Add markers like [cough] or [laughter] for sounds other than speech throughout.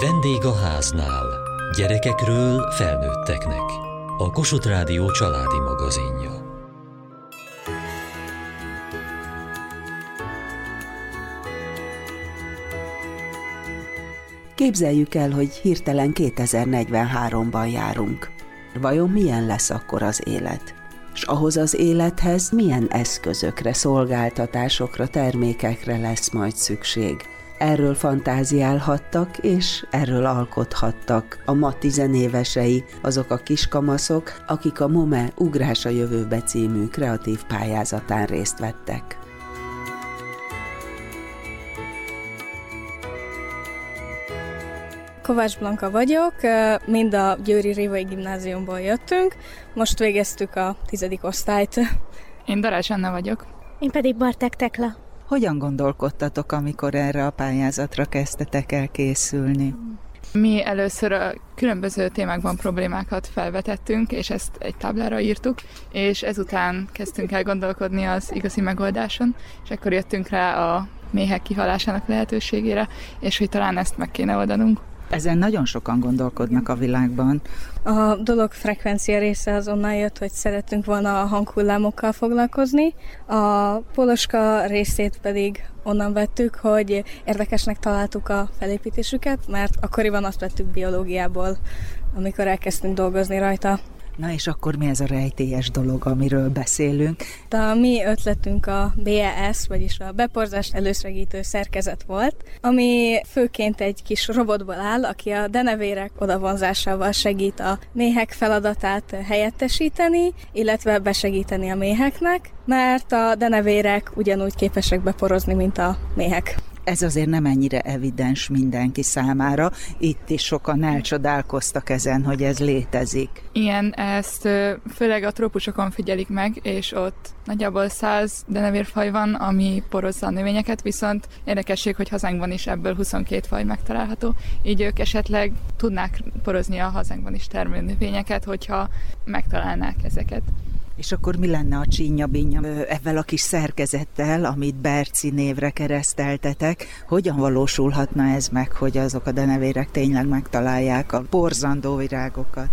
Vendég a háznál. Gyerekekről felnőtteknek. A Kossuth Rádió családi magazinja. Képzeljük el, hogy hirtelen 2043-ban járunk. Vajon milyen lesz akkor az élet? És ahhoz az élethez milyen eszközökre, szolgáltatásokra, termékekre lesz majd szükség? Erről fantáziálhattak, és erről alkothattak a ma tizenévesei, azok a kiskamaszok, akik a MOME Ugrás a Jövőbe című kreatív pályázatán részt vettek. Kovács Blanka vagyok, mind a Győri Révai Gimnáziumból jöttünk, most végeztük a tizedik osztályt. Én Darás Anna vagyok. Én pedig Bartek Tekla. Hogyan gondolkodtatok, amikor erre a pályázatra kezdtetek el készülni? Mi először a különböző témákban problémákat felvetettünk, és ezt egy táblára írtuk, és ezután kezdtünk el gondolkodni az igazi megoldáson, és akkor jöttünk rá a méhek kihalásának lehetőségére, és hogy talán ezt meg kéne oldanunk. Ezen nagyon sokan gondolkodnak a világban. A dolog frekvencia része az onnan jött, hogy szeretünk volna a hanghullámokkal foglalkozni. A poloska részét pedig onnan vettük, hogy érdekesnek találtuk a felépítésüket, mert akkoriban azt vettük biológiából, amikor elkezdtünk dolgozni rajta. Na és akkor mi ez a rejtélyes dolog, amiről beszélünk? A mi ötletünk a BES, vagyis a beporzást előszegítő szerkezet volt, ami főként egy kis robotból áll, aki a denevérek odavonzásával segít a méhek feladatát helyettesíteni, illetve besegíteni a méheknek, mert a denevérek ugyanúgy képesek beporozni, mint a méhek ez azért nem ennyire evidens mindenki számára. Itt is sokan elcsodálkoztak ezen, hogy ez létezik. Igen, ezt főleg a trópusokon figyelik meg, és ott nagyjából száz denevérfaj van, ami porozza a növényeket, viszont érdekesség, hogy hazánkban is ebből 22 faj megtalálható, így ők esetleg tudnák porozni a hazánkban is termő növényeket, hogyha megtalálnák ezeket. És akkor mi lenne a csínya-bínya a kis szerkezettel, amit Berci névre kereszteltetek? Hogyan valósulhatna ez meg, hogy azok a denevérek tényleg megtalálják a borzandó virágokat?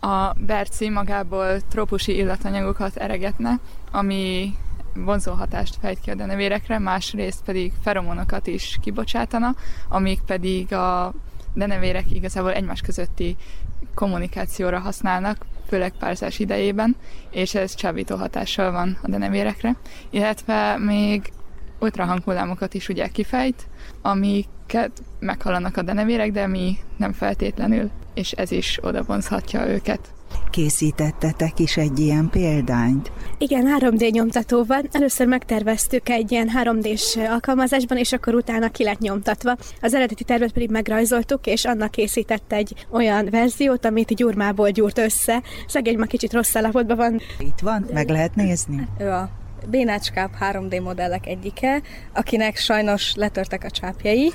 A Berci magából trópusi illatanyagokat eregetne, ami vonzó hatást fejt ki a denevérekre, másrészt pedig feromonokat is kibocsátana, amik pedig a denevérek igazából egymás közötti kommunikációra használnak, főleg párzás idejében, és ez csábító hatással van a denevérekre, illetve még ultrahangullámokat is ugye kifejt, amiket meghallanak a denevérek, de mi nem feltétlenül, és ez is oda vonzhatja őket. Készítettetek is egy ilyen példányt? Igen, 3D nyomtatóval. Először megterveztük egy ilyen 3D-s alkalmazásban, és akkor utána ki lett nyomtatva. Az eredeti tervet pedig megrajzoltuk, és annak készített egy olyan verziót, amit gyurmából gyúrt össze. Szegény ma kicsit rossz állapotban van. Itt van, meg lehet nézni? Ő a Bénácskáp 3D modellek egyike, akinek sajnos letörtek a csápjai,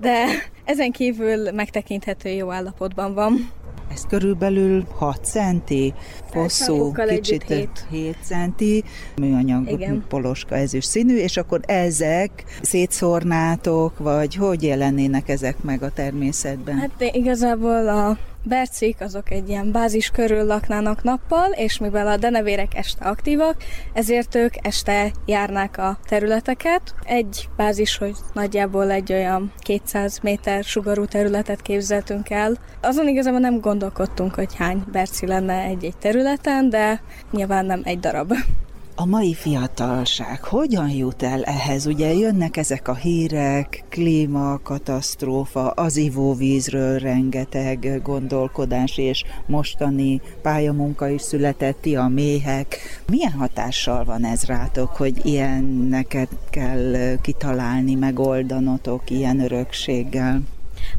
de ezen kívül megtekinthető jó állapotban van. Ez körülbelül 6 centi, hosszú, kicsit 7. 7 centi, műanyag Igen. poloska ezüst színű, és akkor ezek szétszórnátok, vagy hogy jelennének ezek meg a természetben? Hát igazából a bercik azok egy ilyen bázis körül laknának nappal, és mivel a denevérek este aktívak, ezért ők este járnák a területeket. Egy bázis, hogy nagyjából egy olyan 200 méter sugarú területet képzeltünk el. Azon igazából nem gondolkodtunk, hogy hány berci lenne egy-egy területen, de nyilván nem egy darab. A mai fiatalság hogyan jut el ehhez? Ugye jönnek ezek a hírek, klíma, katasztrófa, az ivóvízről rengeteg gondolkodás, és mostani pályamunka is született, a méhek. Milyen hatással van ez rátok, hogy ilyenneket kell kitalálni, megoldanotok ilyen örökséggel?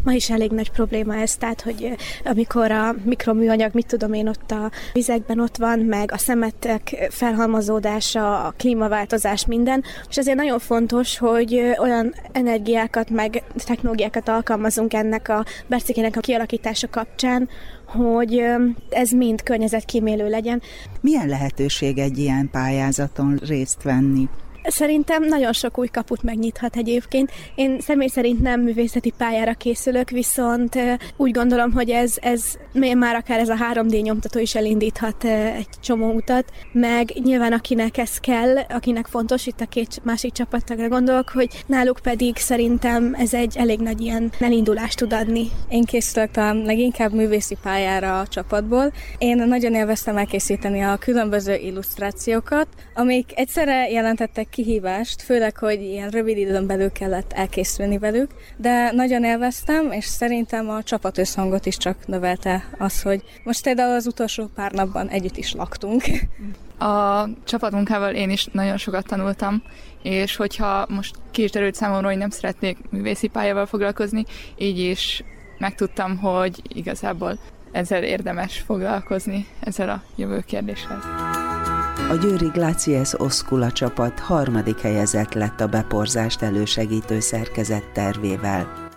Ma is elég nagy probléma ez, tehát, hogy amikor a mikroműanyag, mit tudom én, ott a vizekben ott van, meg a szemetek felhalmozódása, a klímaváltozás, minden, és ezért nagyon fontos, hogy olyan energiákat, meg technológiákat alkalmazunk ennek a bercikének a kialakítása kapcsán, hogy ez mind környezetkímélő legyen. Milyen lehetőség egy ilyen pályázaton részt venni? Szerintem nagyon sok új kaput megnyithat egyébként. Én személy szerint nem művészeti pályára készülök, viszont úgy gondolom, hogy ez, ez már akár ez a 3D nyomtató is elindíthat egy csomó utat, meg nyilván akinek ez kell, akinek fontos, itt a két másik csapattagra gondolok, hogy náluk pedig szerintem ez egy elég nagy ilyen elindulást tud adni. Én készülök talán leginkább művészi pályára a csapatból. Én nagyon élveztem elkészíteni a különböző illusztrációkat, amik egyszerre jelentettek kihívást, főleg, hogy ilyen rövid időn belül kellett elkészülni velük, de nagyon élveztem, és szerintem a csapat összhangot is csak növelte az, hogy most például az utolsó pár napban együtt is laktunk. A csapatmunkával én is nagyon sokat tanultam, és hogyha most ki is derült számomra, hogy nem szeretnék művészi pályával foglalkozni, így is megtudtam, hogy igazából ezzel érdemes foglalkozni, ezzel a jövő kérdéssel. A Győri Glacies Oszkula csapat harmadik helyezett lett a beporzást elősegítő szerkezet tervével.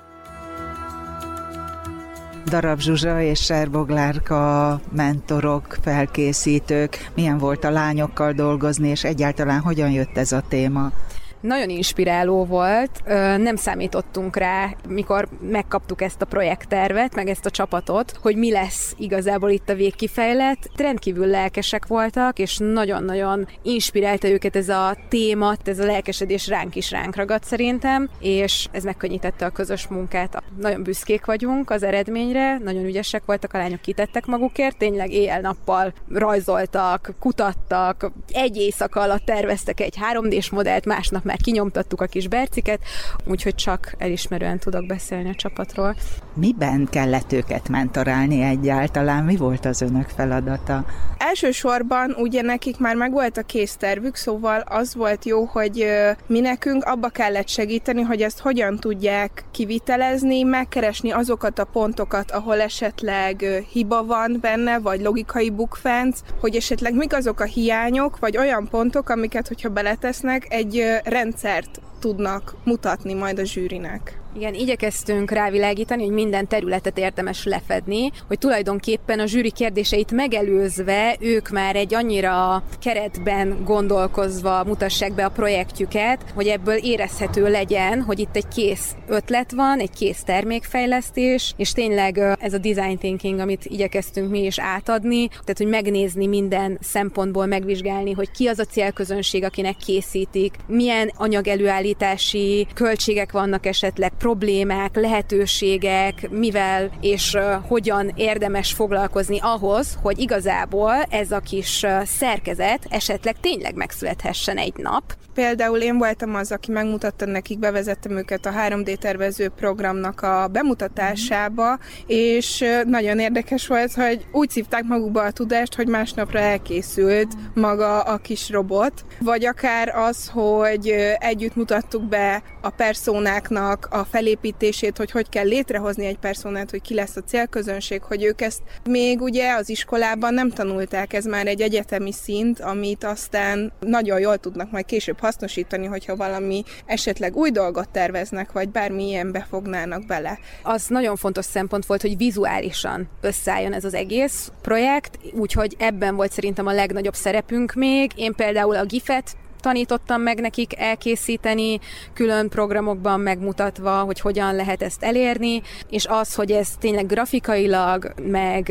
Darab Zsuzsa és Serboglárka mentorok, felkészítők. Milyen volt a lányokkal dolgozni, és egyáltalán hogyan jött ez a téma? Nagyon inspiráló volt, nem számítottunk rá, mikor megkaptuk ezt a projekttervet, meg ezt a csapatot, hogy mi lesz igazából itt a végkifejlet. Rendkívül lelkesek voltak, és nagyon-nagyon inspirálta őket ez a téma, ez a lelkesedés ránk is ránk ragadt szerintem, és ez megkönnyítette a közös munkát. Nagyon büszkék vagyunk az eredményre, nagyon ügyesek voltak, a lányok kitettek magukért, tényleg éjjel-nappal rajzoltak, kutattak, egy éjszaka alatt terveztek egy 3D-s modellt, másnap már kinyomtattuk a kis berciket, úgyhogy csak elismerően tudok beszélni a csapatról. Miben kellett őket mentorálni egyáltalán? Mi volt az önök feladata? Elsősorban ugye nekik már megvolt a késztervük, szóval az volt jó, hogy mi nekünk abba kellett segíteni, hogy ezt hogyan tudják kivitelezni, megkeresni azokat a pontokat, ahol esetleg hiba van benne, vagy logikai bukfenc, hogy esetleg mik azok a hiányok, vagy olyan pontok, amiket, hogyha beletesznek, egy rendszert tudnak mutatni majd a zsűrinek. Igen, igyekeztünk rávilágítani, hogy minden területet érdemes lefedni, hogy tulajdonképpen a zsűri kérdéseit megelőzve ők már egy annyira keretben gondolkozva mutassák be a projektjüket, hogy ebből érezhető legyen, hogy itt egy kész ötlet van, egy kész termékfejlesztés, és tényleg ez a design thinking, amit igyekeztünk mi is átadni, tehát hogy megnézni minden szempontból, megvizsgálni, hogy ki az a célközönség, akinek készítik, milyen anyag előállítási költségek vannak esetleg, problémák, lehetőségek, mivel és hogyan érdemes foglalkozni ahhoz, hogy igazából ez a kis szerkezet esetleg tényleg megszülethessen egy nap. Például én voltam az, aki megmutatta nekik, bevezettem őket a 3D tervező programnak a bemutatásába, és nagyon érdekes volt, hogy úgy szívták magukba a tudást, hogy másnapra elkészült maga a kis robot, vagy akár az, hogy együtt mutattuk be a personáknak a felépítését, hogy hogy kell létrehozni egy personát, hogy ki lesz a célközönség, hogy ők ezt még ugye az iskolában nem tanulták, ez már egy egyetemi szint, amit aztán nagyon jól tudnak majd később hasznosítani, hogyha valami esetleg új dolgot terveznek, vagy bármi ilyen befognának bele. Az nagyon fontos szempont volt, hogy vizuálisan összeálljon ez az egész projekt, úgyhogy ebben volt szerintem a legnagyobb szerepünk még. Én például a GIF-et tanítottam meg nekik elkészíteni, külön programokban megmutatva, hogy hogyan lehet ezt elérni, és az, hogy ez tényleg grafikailag, meg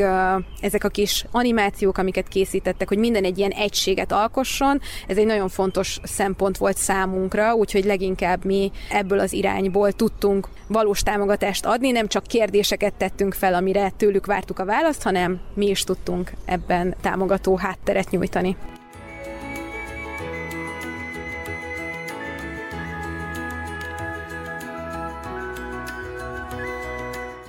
ezek a kis animációk, amiket készítettek, hogy minden egy ilyen egységet alkosson, ez egy nagyon fontos szempont volt számunkra, úgyhogy leginkább mi ebből az irányból tudtunk valós támogatást adni, nem csak kérdéseket tettünk fel, amire tőlük vártuk a választ, hanem mi is tudtunk ebben támogató hátteret nyújtani.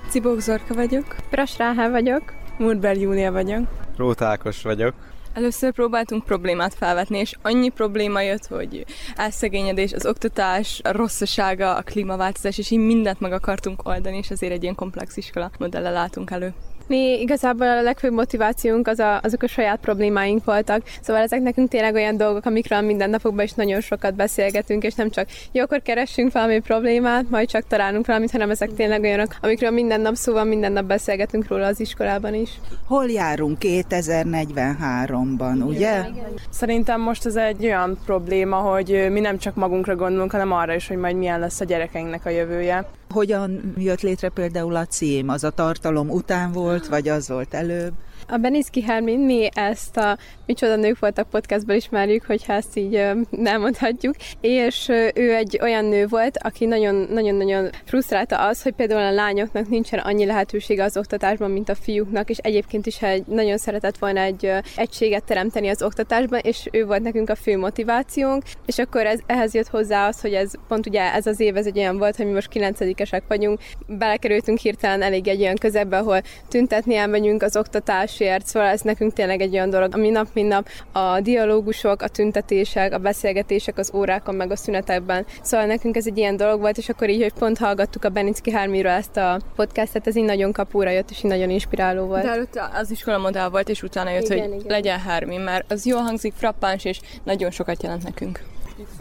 Cibók Zorka vagyok. Pras Ráhá vagyok. Murber Júlia vagyok. Rót Ákos vagyok. Először próbáltunk problémát felvetni, és annyi probléma jött, hogy elszegényedés, az oktatás, a rosszasága, a klímaváltozás, és így mindent meg akartunk oldani, és azért egy ilyen komplex iskola modellel látunk elő. Mi igazából a legfőbb motivációnk az a, azok a saját problémáink voltak, szóval ezek nekünk tényleg olyan dolgok, amikről mindennapokban is nagyon sokat beszélgetünk, és nem csak jó, akkor keressünk valami problémát, majd csak találunk valamit, hanem ezek tényleg olyanok, amikről minden nap szóval minden nap beszélgetünk róla az iskolában is. Hol járunk 2043-ban, ugye? Szerintem most ez egy olyan probléma, hogy mi nem csak magunkra gondolunk, hanem arra is, hogy majd milyen lesz a gyerekeinknek a jövője. Hogyan jött létre például a cím? Az a tartalom után volt, vagy az volt előbb? A Beniszki Hermin, mi ezt a Micsoda Nők Voltak podcastból ismerjük, hogyha ezt így nem mondhatjuk, és ő egy olyan nő volt, aki nagyon-nagyon frusztrálta az, hogy például a lányoknak nincsen annyi lehetősége az oktatásban, mint a fiúknak, és egyébként is egy, nagyon szeretett volna egy egységet teremteni az oktatásban, és ő volt nekünk a fő motivációnk, és akkor ez, ehhez jött hozzá az, hogy ez pont ugye ez az év, ez egy olyan volt, hogy mi most kilencedikesek vagyunk, belekerültünk hirtelen elég egy olyan közebbe, ahol tüntetni elmegyünk az oktatás oktatásért, szóval ez nekünk tényleg egy olyan dolog, ami nap mint nap a dialógusok, a tüntetések, a beszélgetések az órákon, meg a szünetekben. Szóval nekünk ez egy ilyen dolog volt, és akkor így, hogy pont hallgattuk a Benicki Hármiről ezt a podcastet, ez így nagyon kapúra jött, és így nagyon inspiráló volt. De előtt az iskola modell volt, és utána jött, igen, hogy igen. legyen Hármi, mert az jól hangzik, frappáns, és nagyon sokat jelent nekünk.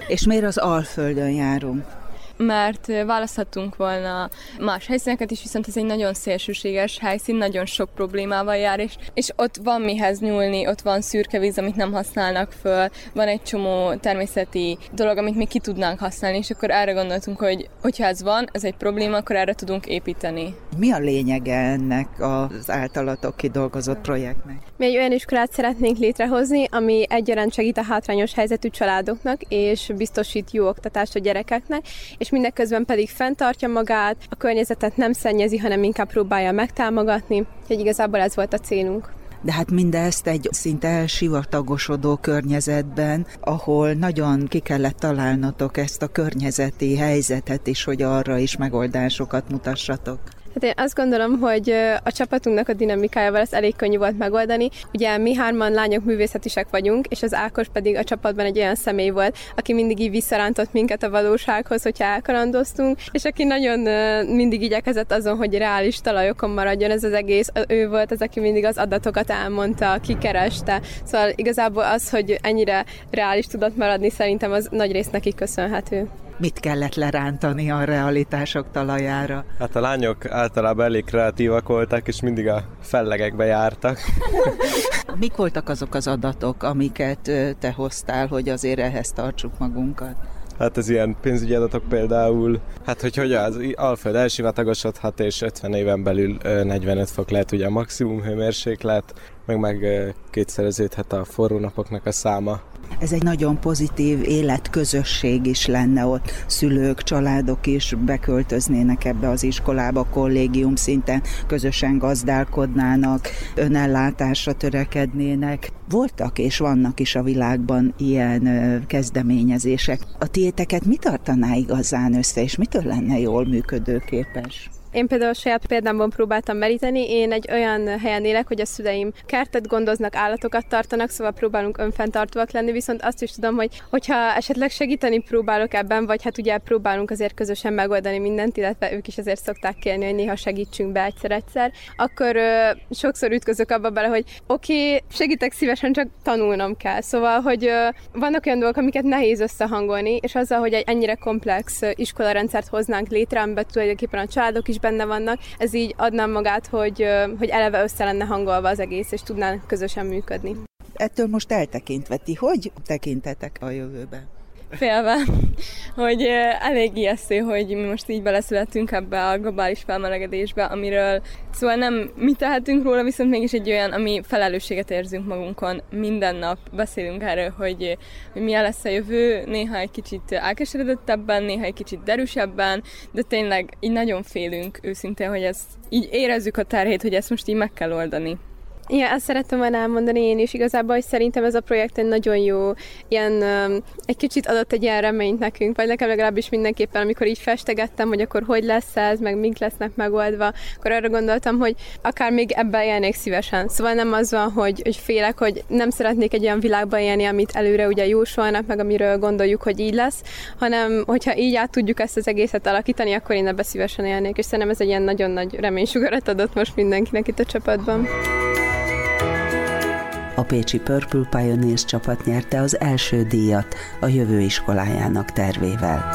És miért az Alföldön járunk? Mert választhatunk volna más helyszíneket is, viszont ez egy nagyon szélsőséges helyszín, nagyon sok problémával jár, és, és ott van mihez nyúlni, ott van szürke víz, amit nem használnak föl, van egy csomó természeti dolog, amit mi ki tudnánk használni, és akkor erre gondoltunk, hogy hogyha ez van, ez egy probléma, akkor erre tudunk építeni. Mi a lényege ennek az általatok kidolgozott projektnek? Mi egy olyan iskolát szeretnénk létrehozni, ami egyaránt segít a hátrányos helyzetű családoknak, és biztosít jó oktatást a gyerekeknek, és és mindeközben pedig fenntartja magát, a környezetet nem szennyezi, hanem inkább próbálja megtámogatni, hogy igazából ez volt a célunk de hát mindezt egy szinte elsivatagosodó környezetben, ahol nagyon ki kellett találnotok ezt a környezeti helyzetet is, hogy arra is megoldásokat mutassatok. Hát én azt gondolom, hogy a csapatunknak a dinamikájával ezt elég könnyű volt megoldani. Ugye mi hárman lányok művészetisek vagyunk, és az Ákos pedig a csapatban egy olyan személy volt, aki mindig így visszarántott minket a valósághoz, hogyha elkalandoztunk, és aki nagyon mindig igyekezett azon, hogy reális talajokon maradjon ez az egész. Ő volt az, aki mindig az adatokat elmondta, kikereste. Szóval igazából az, hogy ennyire reális tudott maradni, szerintem az nagy rész neki köszönhető mit kellett lerántani a realitások talajára? Hát a lányok általában elég kreatívak voltak, és mindig a fellegekbe jártak. [laughs] Mik voltak azok az adatok, amiket te hoztál, hogy azért ehhez tartsuk magunkat? Hát az ilyen pénzügyi adatok például, hát hogy hogy az Alföld elsivatagosodhat, és 50 éven belül 45 fok lehet ugye a maximum hőmérséklet, meg meg kétszereződhet a forró napoknak a száma. Ez egy nagyon pozitív életközösség is lenne ott. Szülők, családok is beköltöznének ebbe az iskolába, kollégium szinten közösen gazdálkodnának, önellátásra törekednének. Voltak és vannak is a világban ilyen kezdeményezések. A tiéteket mi tartaná igazán össze, és mitől lenne jól működőképes? Én például a saját példámban próbáltam meríteni. Én egy olyan helyen élek, hogy a szüleim kertet gondoznak, állatokat tartanak, szóval próbálunk önfenntartóak lenni, viszont azt is tudom, hogy hogyha esetleg segíteni próbálok ebben, vagy hát ugye próbálunk azért közösen megoldani mindent, illetve ők is azért szokták kérni, hogy néha segítsünk be egyszer-egyszer, akkor ö, sokszor ütközök abba bele, hogy oké, okay, segítek szívesen, csak tanulnom kell. Szóval, hogy ö, vannak olyan dolgok, amiket nehéz összehangolni, és azzal, hogy egy ennyire komplex iskolarendszert hoznánk létre, amiben tulajdonképpen a családok is benne vannak, ez így adnám magát, hogy, hogy eleve össze lenne hangolva az egész, és tudnánk közösen működni. Ettől most eltekintve, ti hogy tekintetek a jövőbe? Félve, hogy elég ijesztő, hogy mi most így beleszületünk ebbe a globális felmelegedésbe, amiről szóval nem mi tehetünk róla, viszont mégis egy olyan, ami felelősséget érzünk magunkon. Minden nap beszélünk erről, hogy, hogy milyen lesz a jövő, néha egy kicsit elkeseredettebben, néha egy kicsit derűsebben, de tényleg így nagyon félünk őszintén, hogy ezt így érezzük a terhét, hogy ezt most így meg kell oldani. Ja, ezt szerettem volna elmondani én is igazából, hogy szerintem ez a projekt egy nagyon jó, ilyen egy kicsit adott egy ilyen reményt nekünk, vagy nekem legalábbis mindenképpen, amikor így festegettem, hogy akkor hogy lesz ez, meg mink lesznek megoldva, akkor arra gondoltam, hogy akár még ebben élnék szívesen. Szóval nem az van, hogy, hogy félek, hogy nem szeretnék egy olyan világban élni, amit előre ugye jósolnak, meg amiről gondoljuk, hogy így lesz, hanem hogyha így át tudjuk ezt az egészet alakítani, akkor én ebbe szívesen élnék, és szerintem ez egy ilyen nagyon nagy reménysugarat adott most mindenkinek itt a csapatban. A Pécsi Purple Pioneers csapat nyerte az első díjat a jövő iskolájának tervével.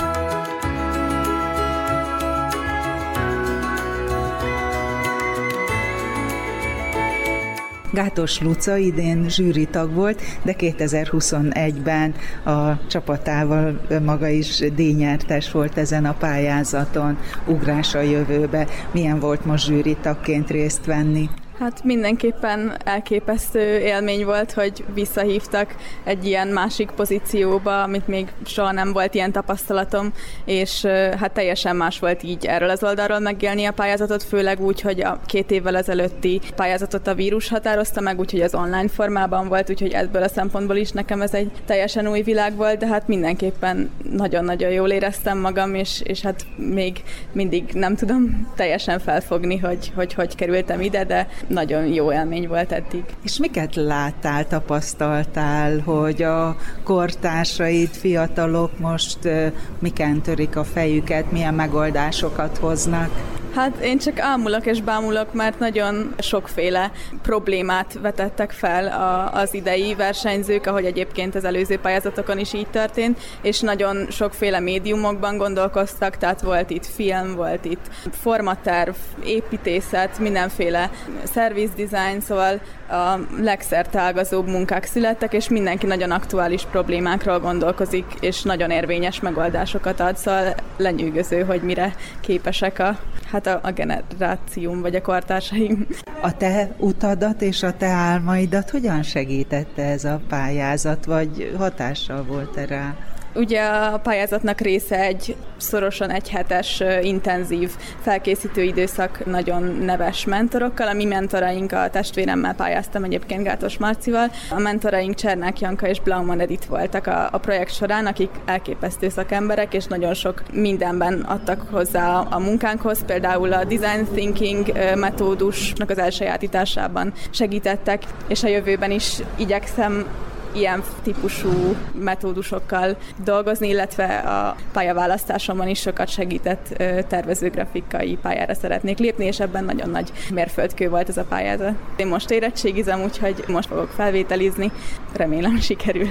Gátos Luca idén zsűritag volt, de 2021-ben a csapatával maga is díjnyertes volt ezen a pályázaton, ugrás a jövőbe. Milyen volt most zsűritagként részt venni? Hát mindenképpen elképesztő élmény volt, hogy visszahívtak egy ilyen másik pozícióba, amit még soha nem volt ilyen tapasztalatom, és hát teljesen más volt így erről az oldalról megélni a pályázatot, főleg úgy, hogy a két évvel ezelőtti pályázatot a vírus határozta meg, úgyhogy az online formában volt, úgyhogy ebből a szempontból is nekem ez egy teljesen új világ volt, de hát mindenképpen nagyon-nagyon jól éreztem magam, és, és hát még mindig nem tudom teljesen felfogni, hogy hogy, hogy kerültem ide, de nagyon jó élmény volt eddig. És miket láttál, tapasztaltál, hogy a kortársaid, fiatalok most miken törik a fejüket, milyen megoldásokat hoznak? Hát én csak ámulok és bámulok, mert nagyon sokféle problémát vetettek fel a, az idei versenyzők, ahogy egyébként az előző pályázatokon is így történt, és nagyon sokféle médiumokban gondolkoztak, tehát volt itt film, volt itt formaterv, építészet, mindenféle service design, szóval a legszerteágazóbb munkák születtek, és mindenki nagyon aktuális problémákról gondolkozik, és nagyon érvényes megoldásokat ad, szóval lenyűgöző, hogy mire képesek a, hát a generációm, vagy a kortársaim. A te utadat és a te álmaidat hogyan segítette ez a pályázat, vagy hatással volt erre? Ugye a pályázatnak része egy szorosan egy hetes intenzív felkészítő időszak nagyon neves mentorokkal. A mi mentoraink a testvéremmel pályáztam egyébként Gátos Marcival. A mentoraink Csernák Janka és Blauman Edith voltak a, a projekt során, akik elképesztő szakemberek, és nagyon sok mindenben adtak hozzá a munkánkhoz. Például a design thinking metódusnak az elsajátításában segítettek, és a jövőben is igyekszem ilyen típusú metódusokkal dolgozni, illetve a pályaválasztásomban is sokat segített tervezőgrafikai pályára szeretnék lépni, és ebben nagyon nagy mérföldkő volt ez a pályázat. Én most érettségizem, úgyhogy most fogok felvételizni, remélem sikerül.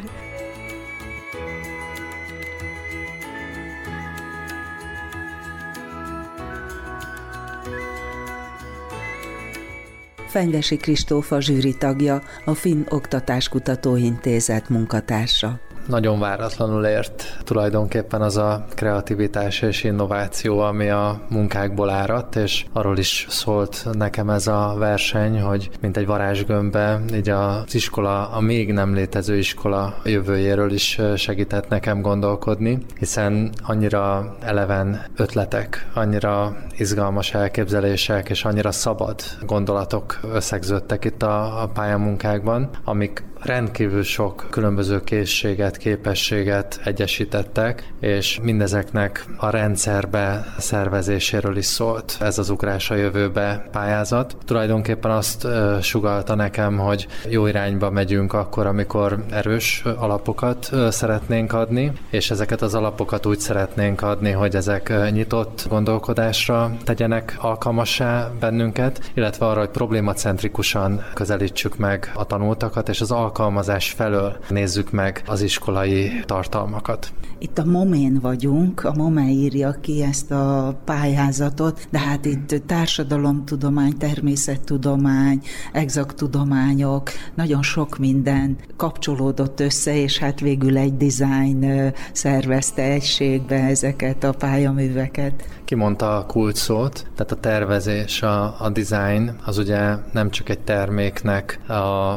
Fenyvesi Kristófa zsűri tagja, a Finn Oktatáskutató Intézet munkatársa nagyon váratlanul ért tulajdonképpen az a kreativitás és innováció, ami a munkákból áradt, és arról is szólt nekem ez a verseny, hogy mint egy varázsgömbbe, így az iskola, a még nem létező iskola jövőjéről is segített nekem gondolkodni, hiszen annyira eleven ötletek, annyira izgalmas elképzelések, és annyira szabad gondolatok összegződtek itt a, a pályamunkákban, amik rendkívül sok különböző készséget, képességet egyesítettek, és mindezeknek a rendszerbe szervezéséről is szólt ez az ugrás a jövőbe pályázat. Tulajdonképpen azt sugalta nekem, hogy jó irányba megyünk akkor, amikor erős alapokat szeretnénk adni, és ezeket az alapokat úgy szeretnénk adni, hogy ezek nyitott gondolkodásra tegyenek alkalmassá bennünket, illetve arra, hogy problémacentrikusan közelítsük meg a tanultakat, és az alkalmazás felől nézzük meg az iskolai tartalmakat. Itt a Momén vagyunk, a Momé írja ki ezt a pályázatot, de hát itt társadalomtudomány, természettudomány, exakt tudományok, nagyon sok minden kapcsolódott össze, és hát végül egy design szervezte egységbe ezeket a pályaműveket. Kimondta a kult szót, tehát a tervezés, a, a design, az ugye nem csak egy terméknek a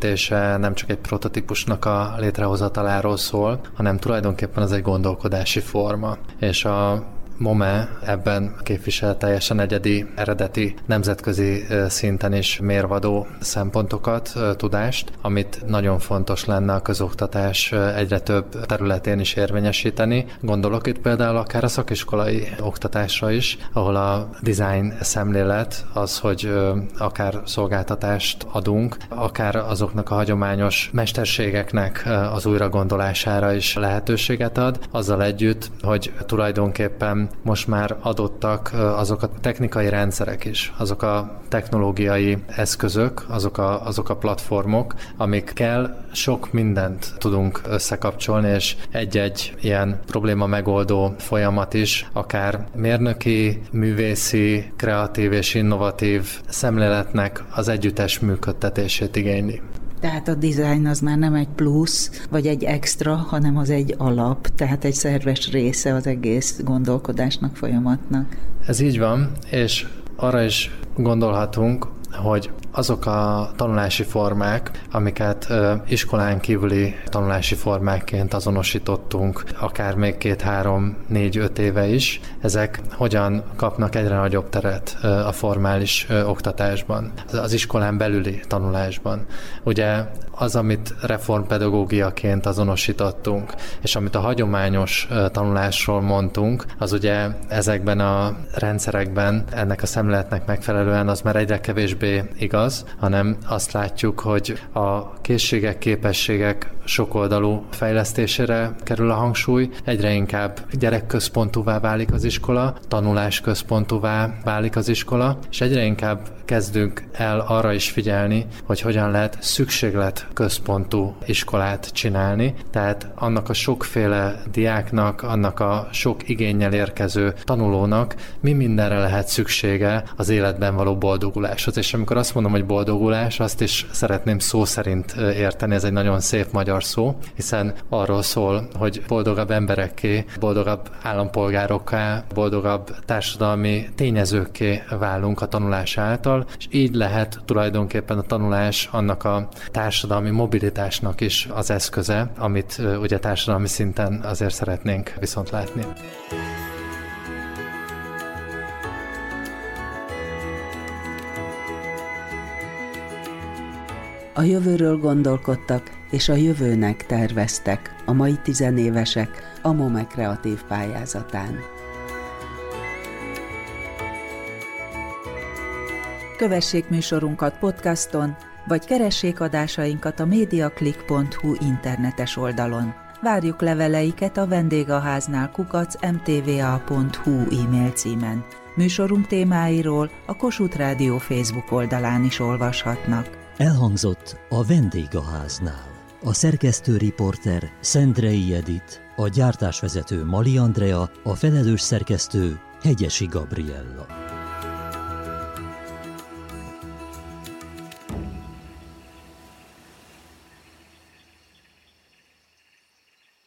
tökéletesítése, nem csak egy prototípusnak a létrehozataláról szól, hanem tulajdonképpen az egy gondolkodási forma. És a MOME ebben képvisel teljesen egyedi, eredeti, nemzetközi szinten is mérvadó szempontokat, tudást, amit nagyon fontos lenne a közoktatás egyre több területén is érvényesíteni. Gondolok itt például akár a szakiskolai oktatásra is, ahol a design szemlélet az, hogy akár szolgáltatást adunk, akár azoknak a hagyományos mesterségeknek az újragondolására is lehetőséget ad, azzal együtt, hogy tulajdonképpen most már adottak azok a technikai rendszerek is, azok a technológiai eszközök, azok a, azok a platformok, amikkel sok mindent tudunk összekapcsolni, és egy-egy ilyen probléma megoldó folyamat is, akár mérnöki, művészi, kreatív és innovatív szemléletnek az együttes működtetését igényli. Tehát a design az már nem egy plusz, vagy egy extra, hanem az egy alap, tehát egy szerves része az egész gondolkodásnak, folyamatnak. Ez így van, és arra is gondolhatunk, hogy azok a tanulási formák, amiket iskolán kívüli tanulási formákként azonosítottunk, akár még két, három, négy, öt éve is, ezek hogyan kapnak egyre nagyobb teret a formális oktatásban, az iskolán belüli tanulásban. Ugye az, amit reformpedagógiaként azonosítottunk, és amit a hagyományos tanulásról mondtunk, az ugye ezekben a rendszerekben ennek a szemléletnek megfelelően az már egyre kevésbé igaz, hanem azt látjuk, hogy a készségek, képességek sokoldalú fejlesztésére kerül a hangsúly, egyre inkább gyerekközpontúvá válik az iskola, tanulásközpontúvá válik az iskola, és egyre inkább kezdünk el arra is figyelni, hogy hogyan lehet szükséglet központú iskolát csinálni, tehát annak a sokféle diáknak, annak a sok igényel érkező tanulónak mi mindenre lehet szüksége az életben való boldoguláshoz. És amikor azt mondom, hogy boldogulás, azt is szeretném szó szerint érteni, ez egy nagyon szép magyar szó, hiszen arról szól, hogy boldogabb emberekké, boldogabb állampolgárokká, boldogabb társadalmi tényezőkké válunk a tanulás által, és így lehet tulajdonképpen a tanulás annak a társadalmi mobilitásnak is az eszköze, amit ugye társadalmi szinten azért szeretnénk viszont látni. A jövőről gondolkodtak, és a jövőnek terveztek a mai tizenévesek a MOME kreatív pályázatán. Kövessék műsorunkat podcaston, vagy keressék adásainkat a mediaclick.hu internetes oldalon. Várjuk leveleiket a vendégháznál kukac mtva.hu e-mail címen. Műsorunk témáiról a Kossuth Rádió Facebook oldalán is olvashatnak. Elhangzott a vendégháznál. A szerkesztő riporter Szendrei Edit, a gyártásvezető Mali Andrea, a felelős szerkesztő Hegyesi Gabriella.